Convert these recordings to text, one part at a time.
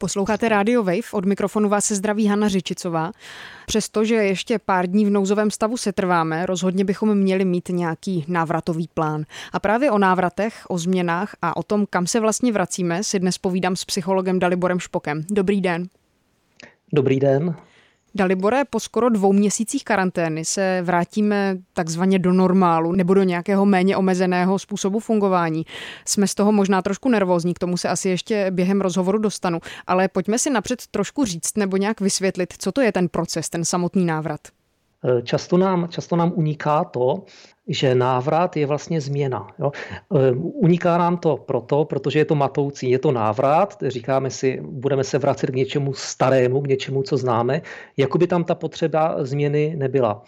Posloucháte Radio Wave, od mikrofonu vás se zdraví Hanna Řičicová. Přestože ještě pár dní v nouzovém stavu se trváme, rozhodně bychom měli mít nějaký návratový plán. A právě o návratech, o změnách a o tom, kam se vlastně vracíme, si dnes povídám s psychologem Daliborem Špokem. Dobrý den. Dobrý den. Dalibore, po skoro dvou měsících karantény se vrátíme takzvaně do normálu nebo do nějakého méně omezeného způsobu fungování. Jsme z toho možná trošku nervózní, k tomu se asi ještě během rozhovoru dostanu, ale pojďme si napřed trošku říct nebo nějak vysvětlit, co to je ten proces, ten samotný návrat. Často nám, často nám uniká to, že návrat je vlastně změna. Jo. E, uniká nám to proto, protože je to matoucí, je to návrat, říkáme si, budeme se vracet k něčemu starému, k něčemu, co známe, jako by tam ta potřeba změny nebyla.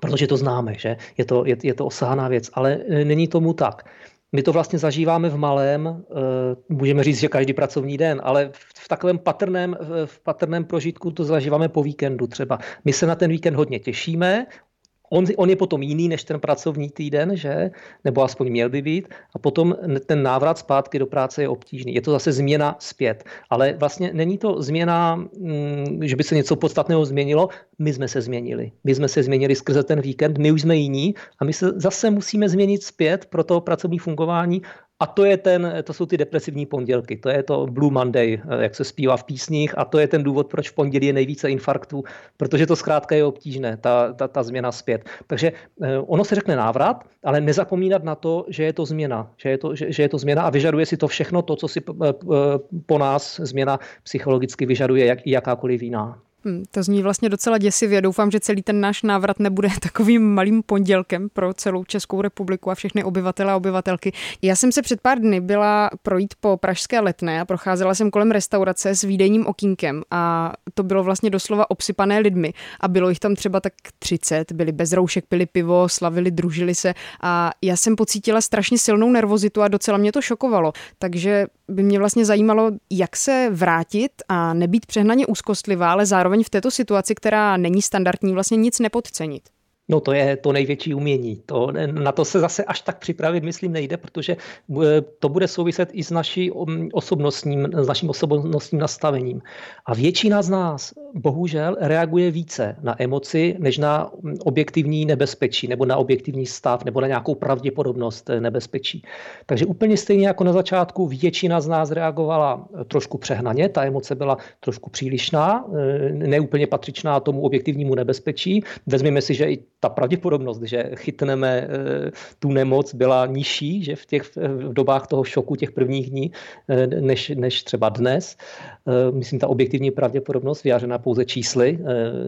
Protože to známe, že je to, je, je to osáhaná věc, ale e, není tomu tak. My to vlastně zažíváme v malém, e, můžeme říct, že každý pracovní den, ale v takovém patrném, v patrném prožitku to zažíváme po víkendu třeba. My se na ten víkend hodně těšíme, On, on je potom jiný než ten pracovní týden, že? Nebo aspoň měl by být. A potom ten návrat zpátky do práce je obtížný. Je to zase změna zpět. Ale vlastně není to změna, mm, že by se něco podstatného změnilo. My jsme se změnili. My jsme se změnili skrze ten víkend, my už jsme jiní a my se zase musíme změnit zpět pro to pracovní fungování a to, je ten, to jsou ty depresivní pondělky, to je to Blue Monday, eh, jak se zpívá v písních a to je ten důvod, proč v pondělí je nejvíce infarktů, protože to zkrátka je obtížné, ta, ta, ta změna zpět. Takže eh, ono se řekne návrat, ale nezapomínat na to, že je to změna, že je to, že, že je to změna a vyžaduje si to všechno to, co si eh, po nás změna psychologicky vyžaduje, jak, jakákoliv jiná. Hmm, to zní vlastně docela děsivě. Doufám, že celý ten náš návrat nebude takovým malým pondělkem pro celou Českou republiku a všechny obyvatele a obyvatelky. Já jsem se před pár dny byla projít po Pražské letné a procházela jsem kolem restaurace s výdejním okýnkem a to bylo vlastně doslova obsypané lidmi a bylo jich tam třeba tak 30, byli bez roušek, pili pivo, slavili, družili se a já jsem pocítila strašně silnou nervozitu a docela mě to šokovalo. Takže by mě vlastně zajímalo, jak se vrátit a nebýt přehnaně úzkostlivá, ale zároveň v této situaci, která není standardní, vlastně nic nepodcenit. No to je to největší umění. To, na to se zase až tak připravit, myslím, nejde, protože to bude souviset i s, naší um, osobnostním, s naším osobnostním nastavením. A většina z nás bohužel reaguje více na emoci, než na um, objektivní nebezpečí, nebo na objektivní stav, nebo na nějakou pravděpodobnost eh, nebezpečí. Takže úplně stejně jako na začátku většina z nás reagovala eh, trošku přehnaně, ta emoce byla trošku přílišná, eh, neúplně patřičná tomu objektivnímu nebezpečí. Vezměme si, že i ta pravděpodobnost, že chytneme eh, tu nemoc, byla nižší, že v těch v dobách toho šoku těch prvních dní, eh, než, než třeba dnes. Eh, myslím, ta objektivní pravděpodobnost, vyjářená pouze čísly,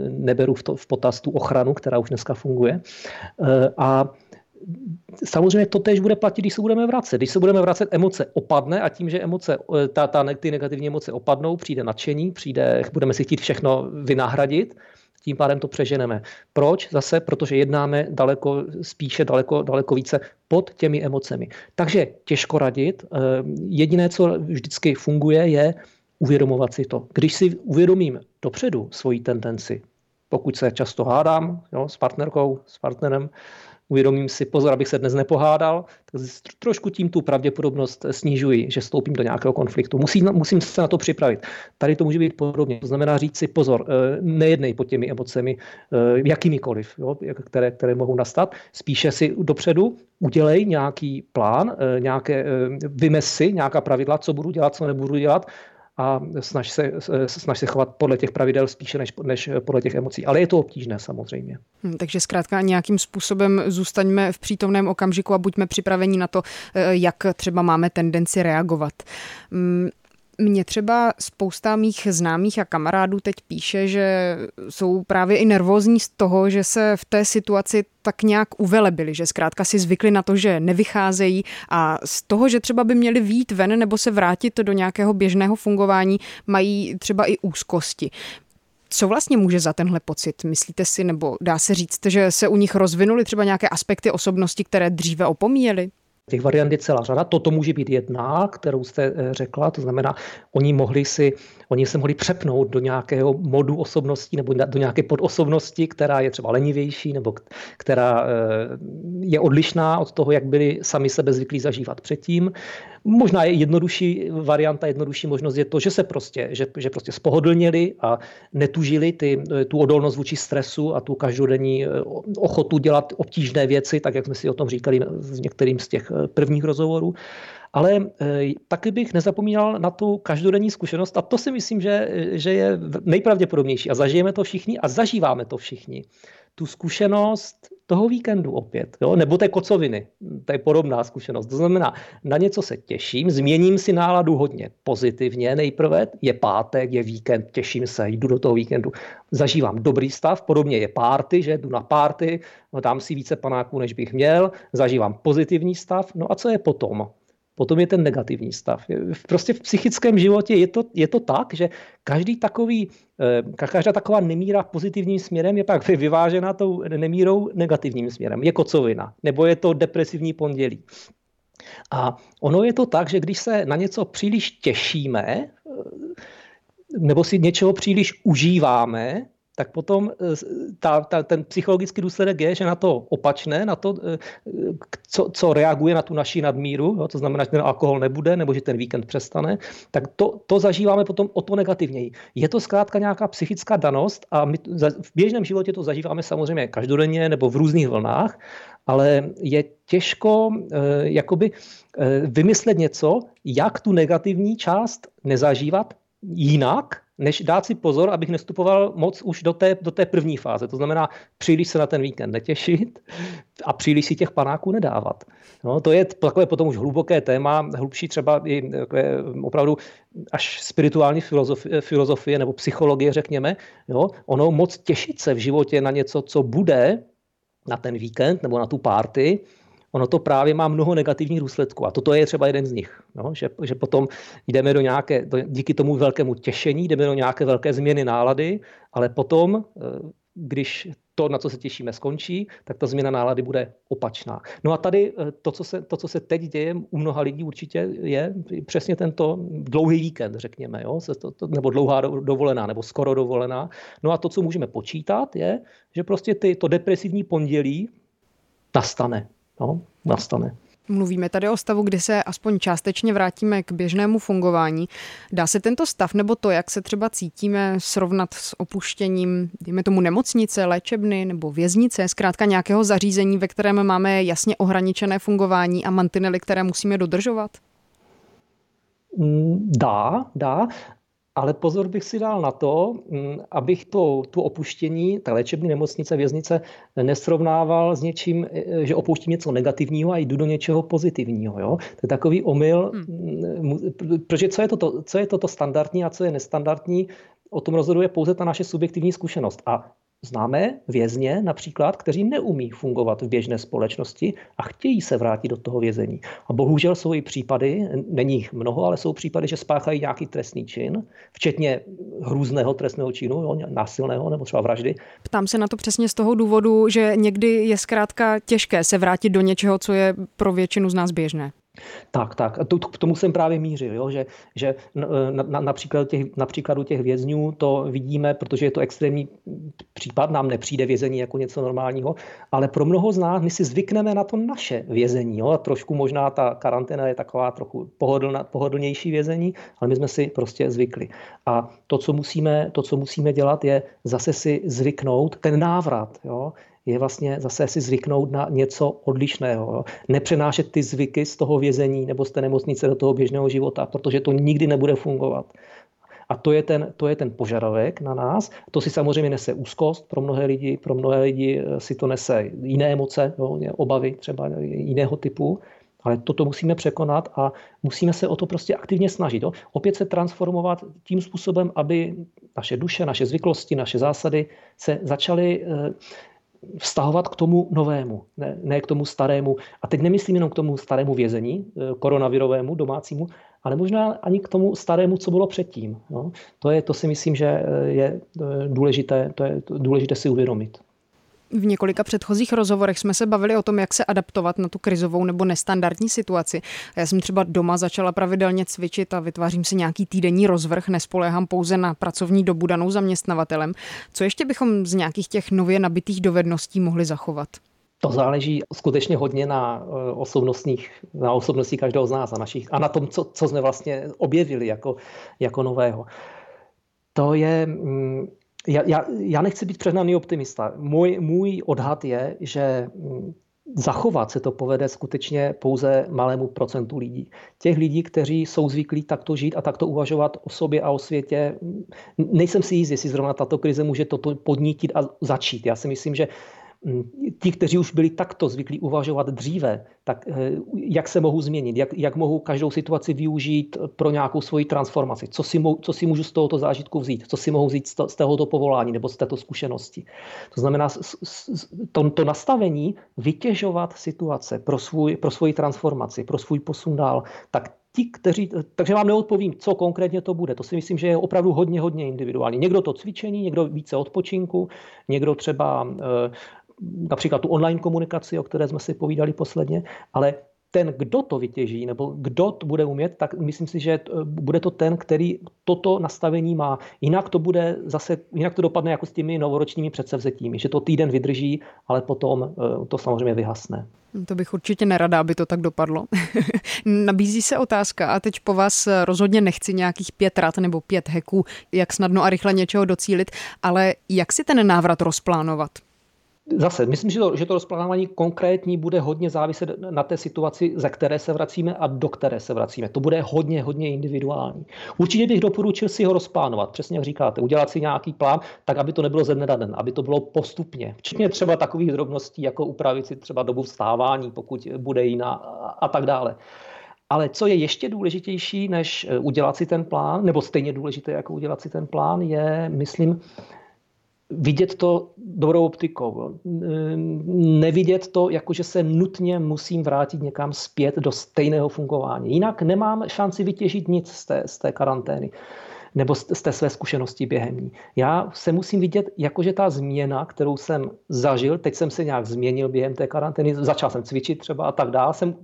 neberu v, to, v potaz tu ochranu, která už dneska funguje. A Samozřejmě to tež bude platit, když se budeme vracet. Když se budeme vracet, emoce opadne a tím, že emoce, ta, ta, ty negativní emoce opadnou, přijde nadšení, přijde, budeme si chtít všechno vynahradit, tím pádem to přeženeme. Proč? Zase, protože jednáme daleko, spíše daleko, daleko více pod těmi emocemi. Takže těžko radit. Eh, jediné, co vždycky funguje, je uvědomovat si to. Když si uvědomím dopředu svoji tendenci, pokud se často hádám jo, s partnerkou, s partnerem, uvědomím si, pozor, abych se dnes nepohádal, tak trošku tím tu pravděpodobnost snižuji, že stoupím do nějakého konfliktu. Musím, musím se na to připravit. Tady to může být podobně. To znamená říct si, pozor, eh, nejednej pod těmi emocemi, eh, jakýmikoliv, jo, které, které mohou nastat. Spíše si dopředu udělej nějaký plán, eh, nějaké, vymez si nějaká pravidla, co budu dělat, co nebudu dělat, a snaž se, snaž se chovat podle těch pravidel spíše než, než podle těch emocí. Ale je to obtížné samozřejmě. Hmm, takže zkrátka nějakým způsobem zůstaňme v přítomném okamžiku a buďme připraveni na to, eh, jak třeba máme tendenci reagovat. Hmm, mě třeba spousta mých známých a kamarádů teď píše, že jsou právě i nervózní z toho, že se v té situaci tak nějak uvelebili, že zkrátka si zvykli na to, že nevycházejí a z toho, že třeba by měli výjít ven nebo se vrátit do nějakého běžného fungování, mají třeba i úzkosti. Co vlastně může za tenhle pocit? Myslíte si, nebo dá se říct, že se u nich rozvinuly třeba nějaké aspekty osobnosti, které dříve opomíjeli? Těch variant je celá řada. Toto může být jedna, kterou jste eh, řekla, to znamená, oni mohli si, oni se mohli přepnout do nějakého modu osobnosti nebo do nějaké podosobnosti, která je třeba lenivější nebo která eh, je odlišná od toho, jak byli sami sebe zvyklí zažívat předtím. Možná je jednodušší varianta, jednodušší možnost je to, že se prostě, že, že prostě spohodlněli a netužili ty, tu odolnost vůči stresu a tu každodenní eh, ochotu dělat obtížné věci, tak jak jsme si o tom říkali v některým z těch eh, prvních rozhovorů. Ale e, taky bych nezapomínal na tu každodenní zkušenost a to si myslím, že, že je nejpravděpodobnější a zažijeme to všichni a zažíváme to všichni. Tu zkušenost toho víkendu opět, jo? nebo té kocoviny. To je podobná zkušenost. To znamená, na něco se těším, změním si náladu hodně pozitivně nejprve, je pátek, je víkend, těším se, jdu do toho víkendu, zažívám dobrý stav, podobně je párty, že jdu na párty, dám si více panáků, než bych měl, zažívám pozitivní stav, no a co je potom? Potom je ten negativní stav. Prostě v psychickém životě je to, je to tak, že každý takový, eh, každá taková nemíra pozitivním směrem je pak vyvážena tou nemírou negativním směrem. Je kocovina, nebo je to depresivní pondělí. A ono je to tak, že když se na něco příliš těšíme, eh, nebo si něčeho příliš užíváme, tak potom eh, ta, ta, ten psychologický důsledek je, že na to opačné, na to, eh, co, co reaguje na tu naši nadmíru, jo, to znamená, že ten alkohol nebude, nebo že ten víkend přestane, tak to, to zažíváme potom o to negativněji. Je to zkrátka nějaká psychická danost a my v běžném životě to zažíváme samozřejmě každodenně nebo v různých vlnách, ale je těžko eh, jakoby vymyslet něco, jak tu negativní část nezažívat jinak, než dát si pozor, abych nestupoval moc už do té, do té první fáze. To znamená příliš se na ten víkend netěšit a příliš si těch panáků nedávat. No, to je takové potom už hluboké téma, hlubší třeba i takové opravdu až spirituální filozofie, filozofie nebo psychologie, řekněme. Jo? Ono moc těšit se v životě na něco, co bude na ten víkend nebo na tu párty, ono to právě má mnoho negativních důsledků. A toto je třeba jeden z nich. No, že, že potom jdeme do nějaké, do, díky tomu velkému těšení, jdeme do nějaké velké změny nálady, ale potom, eh, když to, na co se těšíme, skončí, tak ta změna nálady bude opačná. No a tady eh, to, co se, to, co se teď děje u mnoha lidí určitě je přesně tento dlouhý víkend, řekněme, jo? nebo dlouhá dovolená, nebo skoro dovolená. No a to, co můžeme počítat, je, že prostě ty, to depresivní pondělí nastane no, nastane. Mluvíme tady o stavu, kdy se aspoň částečně vrátíme k běžnému fungování. Dá se tento stav nebo to, jak se třeba cítíme, srovnat s opuštěním, dejme tomu nemocnice, léčebny nebo věznice, zkrátka nějakého zařízení, ve kterém máme jasně ohraničené fungování a mantinely, které musíme dodržovat? Mm, dá, dá ale pozor bych si dal na to, mm, abych to, tu opuštění, ta léčební nemocnice, věznice nesrovnával s něčím, e, že opouštím něco negativního a jdu do něčeho pozitivního. Jo? To je takový omyl, hmm. protože co je, to, co je toto standardní a co je nestandardní, o tom rozhoduje pouze ta naše subjektivní zkušenost. A Známe vězně například, kteří neumí fungovat v běžné společnosti a chtějí se vrátit do toho vězení. A bohužel jsou i případy, není jich mnoho, ale jsou případy, že spáchají nějaký trestný čin, včetně hrůzného trestného činu, jo, násilného nebo třeba vraždy. Ptám se na to přesně z toho důvodu, že někdy je zkrátka těžké se vrátit do něčeho, co je pro většinu z nás běžné. Tak, tak. To, k tomu jsem právě mířil, jo? že, že na, na, například těch, na příkladu těch vězňů to vidíme, protože je to extrémní případ, nám nepřijde vězení jako něco normálního, ale pro mnoho z nás my si zvykneme na to naše vězení. Jo? A trošku možná ta karanténa je taková trochu pohodlna, pohodlnější vězení, ale my jsme si prostě zvykli. A to, co musíme, to, co musíme dělat, je zase si zvyknout ten návrat. Jo? Je vlastně zase si zvyknout na něco odlišného. Jo. Nepřenášet ty zvyky z toho vězení nebo z té nemocnice do toho běžného života, protože to nikdy nebude fungovat. A to je, ten, to je ten požadavek na nás. To si samozřejmě nese úzkost pro mnohé lidi, pro mnohé lidi eh, si to nese jiné emoce, jo, obavy třeba jiného typu, ale toto musíme překonat a musíme se o to prostě aktivně snažit. Jo. Opět se transformovat tím způsobem, aby naše duše, naše zvyklosti, naše zásady se začaly eh, vztahovat k tomu novému, ne, ne k tomu starému. A teď nemyslím jenom k tomu starému vězení, eh, koronavirovému, domácímu, ale možná ani k tomu starému, co bylo předtím. No, to, je, to si myslím, že eh, je eh, důležité, to je důležité si uvědomit. V několika předchozích rozhovorech jsme se bavili o tom, jak se adaptovat na tu krizovou nebo nestandardní situaci. Já jsem třeba doma začala pravidelně cvičit a vytvářím si nějaký týdenní rozvrh, nespoléhám pouze na pracovní dobu danou zaměstnavatelem. Co ještě bychom z nějakých těch nově nabitých dovedností mohli zachovat? To záleží skutečně hodně na eh, osobnostních, na osobnosti každého z nás a, našich, a na tom, co, co jsme vlastně objevili jako, jako nového. To je, mm, já, já, nechci být přehnaný optimista. Můj, můj odhad je, že mm, zachovat se to povede skutečně pouze malému procentu lidí. Těch lidí, kteří jsou zvyklí takto žít a takto uvažovat o sobě a o světě, nejsem si jist, jestli zrovna tato krize může toto podnítit a začít. Já si myslím, že Mm, ti, kteří už byli takto zvyklí uvažovat dříve, tak eh, jak se mohou změnit, jak, jak mohou každou situaci využít pro nějakou svoji transformaci, co si, co si můžu z tohoto zážitku vzít, co si mohu vzít z, to, z tohoto povolání nebo z této zkušenosti. To znamená to, to nastavení vytěžovat situace pro, svůj, pro svoji transformaci, pro svůj posun dál, tak ti, kteří, takže vám neodpovím, co konkrétně to bude. To si myslím, že je opravdu hodně, hodně individuální. Někdo to cvičení, někdo více odpočinku, někdo třeba eh, například tu online komunikaci, o které jsme si povídali posledně, ale ten, kdo to vytěží, nebo kdo to bude umět, tak myslím si, že bude to ten, který toto nastavení má. Jinak to bude zase, jinak to dopadne jako s těmi novoročními předsevzetími, že to týden vydrží, ale potom eh, to samozřejmě vyhasne. To bych určitě nerada, aby to tak dopadlo. Nabízí se otázka a teď po vás rozhodně nechci nějakých pět rad nebo pět heků, jak snadno a rychle něčeho docílit, ale jak si ten návrat rozplánovat? Zase, myslím, že to, že to rozplánování konkrétní bude hodně záviset na té situaci, ze které se vracíme a do které se vracíme. To bude hodně, hodně individuální. Určitě bych doporučil si ho rozplánovat, přesně jak říkáte, udělat si nějaký plán, tak aby to nebylo ze dne na den, aby to bylo postupně. Včetně třeba takových drobností, jako upravit si třeba dobu vstávání, pokud bude jiná a tak dále. Ale co je ještě důležitější, než udělat si ten plán, nebo stejně důležité, jako udělat si ten plán, je, myslím, vidět to dobrou optikou. Nevidět to, jako že se nutně musím vrátit někam zpět do stejného fungování. Jinak nemám šanci vytěžit nic z té, z té karantény nebo z té své zkušenosti během ní. Já se musím vidět, jakože ta změna, kterou jsem zažil, teď jsem se nějak změnil během té karantény, začal jsem cvičit třeba a tak dále, jsem,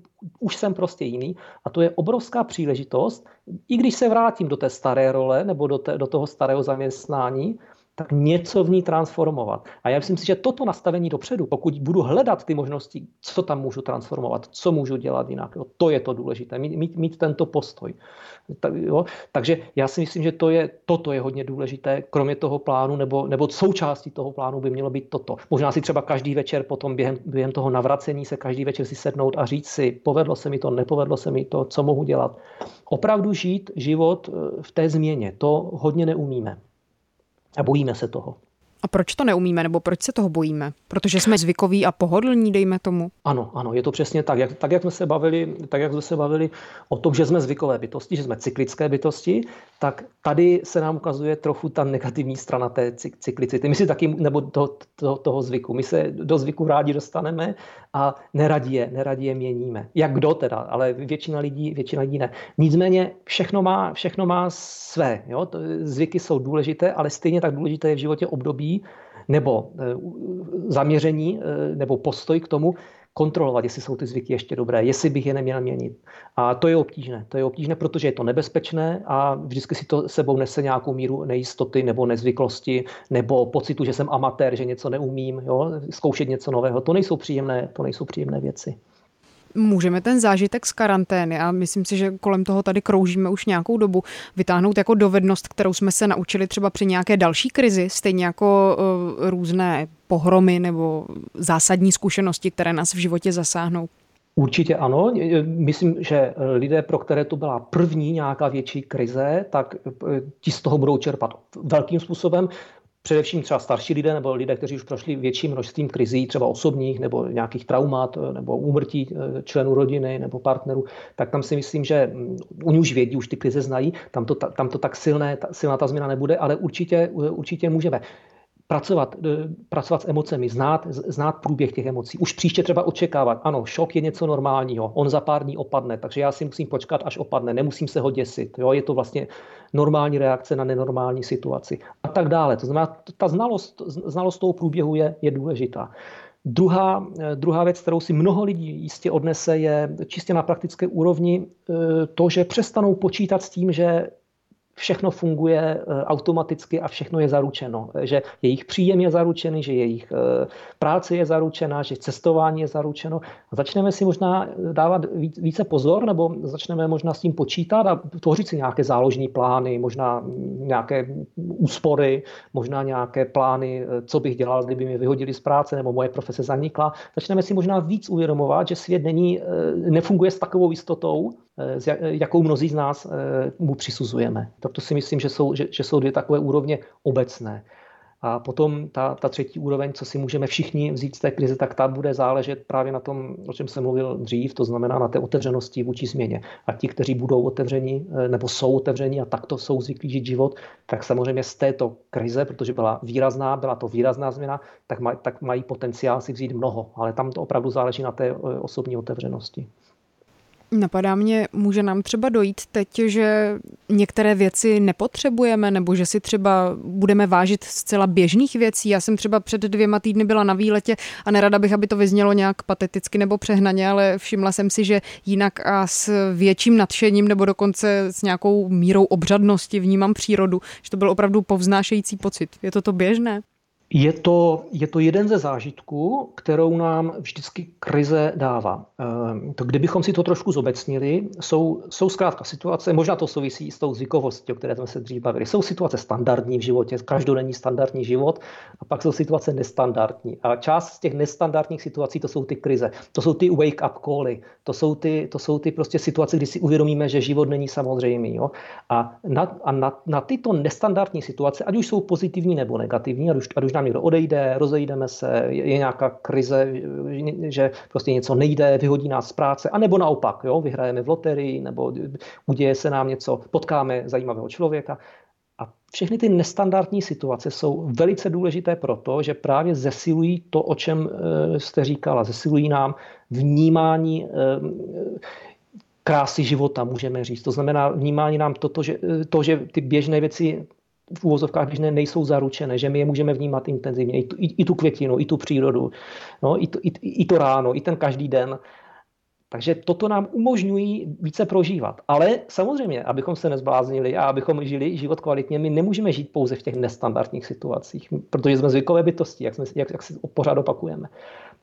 už jsem prostě jiný a to je obrovská příležitost, i když se vrátím do té staré role nebo do, té, do toho starého zaměstnání, tak něco v ní transformovat. A já myslím si, že toto nastavení dopředu, pokud budu hledat ty možnosti, co tam můžu transformovat, co můžu dělat jinak, jo, to je to důležité, mít, mít, mít tento postoj. Tak, jo, takže já si myslím, že to je, toto je hodně důležité, kromě toho plánu, nebo, nebo součástí toho plánu by mělo být toto. Možná si třeba každý večer potom během, během toho navracení se každý večer si sednout a říct si, povedlo se mi to, nepovedlo se mi to, co mohu dělat. Opravdu žít život eh, v té změně, to hodně neumíme. A bojíme se toho. A proč to neumíme, nebo proč se toho bojíme? Protože jsme zvykoví a pohodlní, dejme tomu? Ano, ano, je to přesně tak. Jak, tak, jak jsme se bavili, tak, jak jsme se bavili o tom, že jsme zvykové bytosti, že jsme cyklické bytosti, tak tady se nám ukazuje trochu ta negativní strana té cyklicity. My si taky, nebo to, to, toho zvyku, my se do zvyku rádi dostaneme a neradí je, neradí je měníme. Jak kdo teda, ale většina lidí, většina lidí ne. Nicméně všechno má, všechno má své. Jo? Zvyky jsou důležité, ale stejně tak důležité je v životě období nebo eh, zaměření eh, nebo postoj k tomu, kontrolovat, jestli jsou ty zvyky ještě dobré, jestli bych je neměl měnit. A to je obtížné. To je obtížné, protože je to nebezpečné a vždycky si to sebou nese nějakou míru nejistoty nebo nezvyklosti nebo pocitu, že jsem amatér, že něco neumím, jo? zkoušet něco nového. To nejsou příjemné, to nejsou příjemné věci. Můžeme ten zážitek z karantény, a myslím si, že kolem toho tady kroužíme už nějakou dobu, vytáhnout jako dovednost, kterou jsme se naučili třeba při nějaké další krizi, stejně jako uh, různé pohromy nebo zásadní zkušenosti, které nás v životě zasáhnou. Určitě ano. Myslím, že lidé, pro které to byla první nějaká větší krize, tak eh, ti z toho budou čerpat velkým způsobem především třeba starší lidé nebo lidé, kteří už prošli větším množstvím krizí, třeba osobních nebo nějakých traumat nebo úmrtí eh, členů rodiny nebo partnerů, tak tam si myslím, že mm, oni už vědí, už ty krize znají, tam to, tam to tak silné, ta, silná ta změna nebude, ale určitě, určitě můžeme pracovat, pracovat s emocemi, znát, znát průběh těch emocí. Už příště třeba očekávat, ano, šok je něco normálního, on za pár dní opadne, takže já si musím počkat, až opadne, nemusím se ho děsit. Jo? Je to vlastně normální reakce na nenormální situaci a tak dále. To znamená, ta znalost, znalost toho průběhu je, je důležitá. Druhá, druhá věc, kterou si mnoho lidí jistě odnese, je čistě na praktické úrovni eh, to, že přestanou počítat s tím, že všechno funguje eh, automaticky a všechno je zaručeno. Že jejich příjem je zaručený, že jejich eh, práce je zaručená, že cestování je zaručeno. Začneme si možná dávat více pozor, nebo začneme možná s tím počítat a tvořit si nějaké záložní plány, možná nějaké úspory, možná nějaké plány, eh, co bych dělal, kdyby mě vyhodili z práce nebo moje profese zanikla. Začneme si možná víc uvědomovat, že svět není, nefunguje s takovou jistotou, jakou mnozí z nás mu přisuzujeme. Proto si myslím, že jsou, že, že jsou dvě takové úrovně obecné. A potom ta, ta třetí úroveň, co si můžeme všichni vzít z té krize, tak ta bude záležet právě na tom, o čem jsem mluvil dřív, to znamená na té otevřenosti vůči změně. A ti, kteří budou otevřeni eh, nebo jsou otevřeni a takto jsou zvyklí žít život, tak samozřejmě z této krize, protože byla výrazná, byla to výrazná změna, tak, maj, tak mají potenciál si vzít mnoho. Ale tam to opravdu záleží na té eh, osobní otevřenosti. Napadá mě, může nám třeba dojít teď, že některé věci nepotřebujeme, nebo že si třeba budeme vážit zcela běžných věcí. Já jsem třeba před dvěma týdny byla na výletě a nerada bych, aby to vyznělo nějak pateticky nebo přehnaně, ale všimla jsem si, že jinak a s větším nadšením nebo dokonce s nějakou mírou obřadnosti vnímám přírodu, že to byl opravdu povznášející pocit. Je to to běžné? Je to, je to jeden ze zážitků, kterou nám vždycky krize dává. Ehm, to, kdybychom si to trošku zobecnili, jsou, jsou zkrátka situace, možná to souvisí s tou zvykovostí, o které jsme se dřív bavili. Jsou situace standardní v životě, každodenní standardní život, a pak jsou situace nestandardní. A část z těch nestandardních situací to jsou ty krize. To jsou ty wake-up cally, to jsou ty, to jsou ty prostě situace, kdy si uvědomíme, že život není samozřejmý. Jo? A, na, a na, na tyto nestandardní situace, ať už jsou pozitivní nebo negativní, ať už, ať už nám někdo odejde, rozejdeme se, je, je nějaká krize, že prostě něco nejde, vyhodí nás z práce, anebo naopak, jo, vyhrajeme v loterii, nebo uděje se nám něco, potkáme zajímavého člověka. A všechny ty nestandardní situace jsou velice důležité proto, že právě zesilují to, o čem eh, jste říkala. Zesilují nám vnímání eh, krásy života, můžeme říct. To znamená vnímání nám toto, že, eh, to, že ty běžné věci v úvozovkách běžné nejsou zaručené, že my je můžeme vnímat intenzivně, i tu, i, i tu květinu, i tu přírodu, no, i, to, i, i to ráno, i ten každý den. Takže toto nám umožňují více prožívat. Ale samozřejmě, abychom se nezbláznili a abychom žili život kvalitně, my nemůžeme žít pouze v těch nestandardních situacích, protože jsme zvykové bytosti, jak, jsme, jak, jak si pořád opakujeme.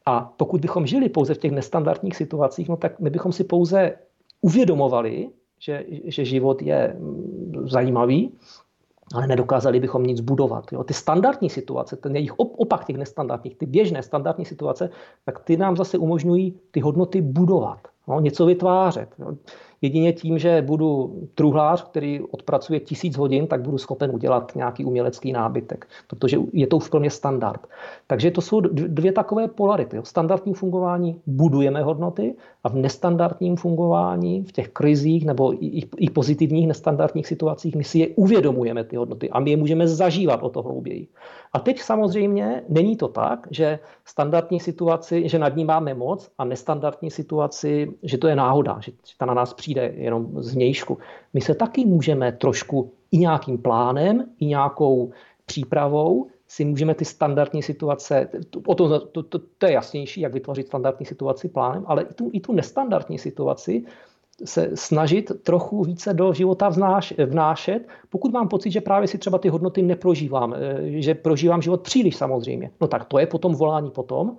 A pokud bychom žili pouze v těch nestandardních situacích, no tak my bychom si pouze uvědomovali, že, že život je mm, zajímavý, ale nedokázali bychom nic budovat. Jo. Ty standardní situace, ten jejich opak těch nestandardních, ty běžné standardní situace, tak ty nám zase umožňují ty hodnoty budovat, no, něco vytvářet. Jo. Jedině tím, že budu truhlář, který odpracuje tisíc hodin, tak budu schopen udělat nějaký umělecký nábytek, protože je to už mě standard. Takže to jsou dvě takové polarity. V standardním fungování budujeme hodnoty a v nestandardním fungování, v těch krizích nebo i, pozitivních nestandardních situacích, my si je uvědomujeme, ty hodnoty, a my je můžeme zažívat o to hlouběji. A teď samozřejmě není to tak, že standardní situaci, že nad ní máme moc a nestandardní situaci, že to je náhoda, že ta na nás přijde jenom z vnějšku. My se taky můžeme trošku i nějakým plánem, i nějakou přípravou si můžeme ty standardní situace, o to, to, to, to je jasnější, jak vytvořit standardní situaci plánem, ale i tu, i tu nestandardní situaci se snažit trochu více do života vznáš, vnášet, pokud mám pocit, že právě si třeba ty hodnoty neprožívám, eh, že prožívám život příliš samozřejmě, no tak to je potom volání potom,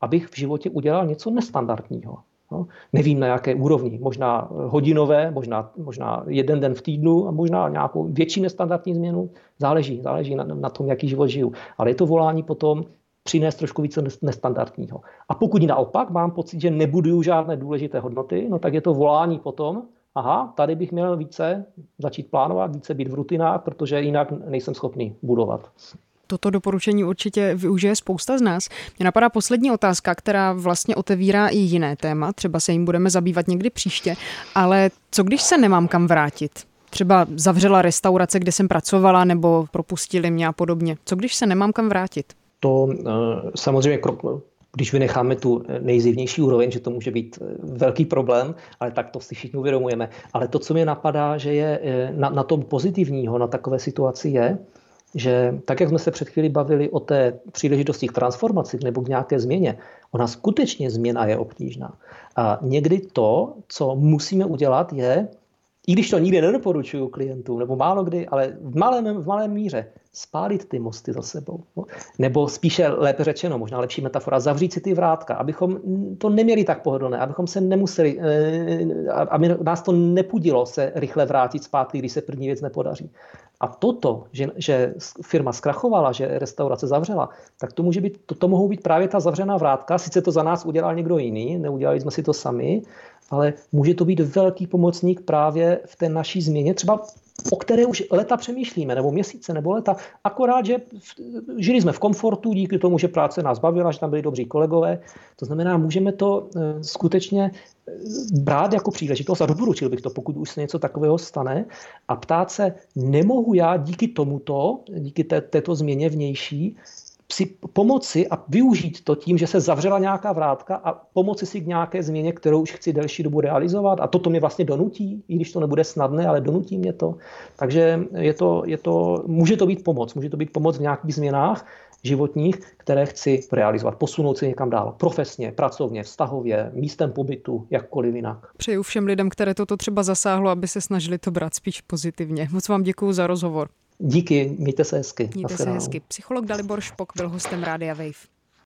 abych v životě udělal něco nestandardního. No, nevím na jaké úrovni, možná hodinové, možná, možná jeden den v týdnu a možná nějakou větší nestandardní změnu. Záleží, záleží na, na tom, jaký život žiju. Ale je to volání potom přinést trošku více nestandardního. A pokud naopak mám pocit, že nebuduju žádné důležité hodnoty, no tak je to volání potom, aha, tady bych měl více začít plánovat, více být v rutinách, protože jinak nejsem schopný budovat. Toto doporučení určitě využije spousta z nás. Mě napadá poslední otázka, která vlastně otevírá i jiné téma, třeba se jim budeme zabývat někdy příště, ale co když se nemám kam vrátit? třeba zavřela restaurace, kde jsem pracovala, nebo propustili mě a podobně. Co když se nemám kam vrátit? To eh, samozřejmě když vynecháme tu nejzjevnější úroveň, že to může být eh, velký problém, ale tak to si všichni uvědomujeme. Ale to, co mě napadá, že je eh, na, na tom pozitivního na takové situaci je, že tak, jak jsme se před chvíli bavili o té příležitosti k transformaci nebo k nějaké změně, ona skutečně změna je obtížná. A někdy to, co musíme udělat, je, i když to nikdy nedoporučuju klientům, nebo málo kdy, ale v malém, v malém míře, spálit ty mosty za sebou. No? Nebo spíše lépe řečeno, možná lepší metafora, zavřít si ty vrátka, abychom to neměli tak pohodlné, abychom se nemuseli, eh, aby nás to nepudilo se rychle vrátit zpátky, když se první věc nepodaří. A toto, že, že firma zkrachovala, že restaurace zavřela, tak to, může být, to, to mohou být právě ta zavřená vrátka. Sice to za nás udělal někdo jiný, neudělali jsme si to sami, ale může to být velký pomocník právě v té naší změně, třeba o které už leta přemýšlíme, nebo měsíce, nebo leta. Akorát, že žili jsme v komfortu díky tomu, že práce nás bavila, že tam byli dobří kolegové. To znamená, můžeme to eh, skutečně eh, brát jako příležitost a doporučil bych to, pokud už se něco takového stane a ptát se, nemohu já díky tomuto, díky té, této změně vnější, si pomoci a využít to tím, že se zavřela nějaká vrátka a pomoci si k nějaké změně, kterou už chci delší dobu realizovat. A toto mě vlastně donutí, i když to nebude snadné, ale donutí mě to. Takže je to, je to, může to být pomoc. Může to být pomoc v nějakých změnách životních, které chci realizovat, posunout se někam dál, profesně, pracovně, vztahově, místem pobytu, jakkoliv jinak. Přeju všem lidem, které toto třeba zasáhlo, aby se snažili to brát spíš pozitivně. Moc vám děkuji za rozhovor. Díky, mějte se hezky. Mějte se hezky. Psycholog Dalibor Špok byl hostem Rádia Wave.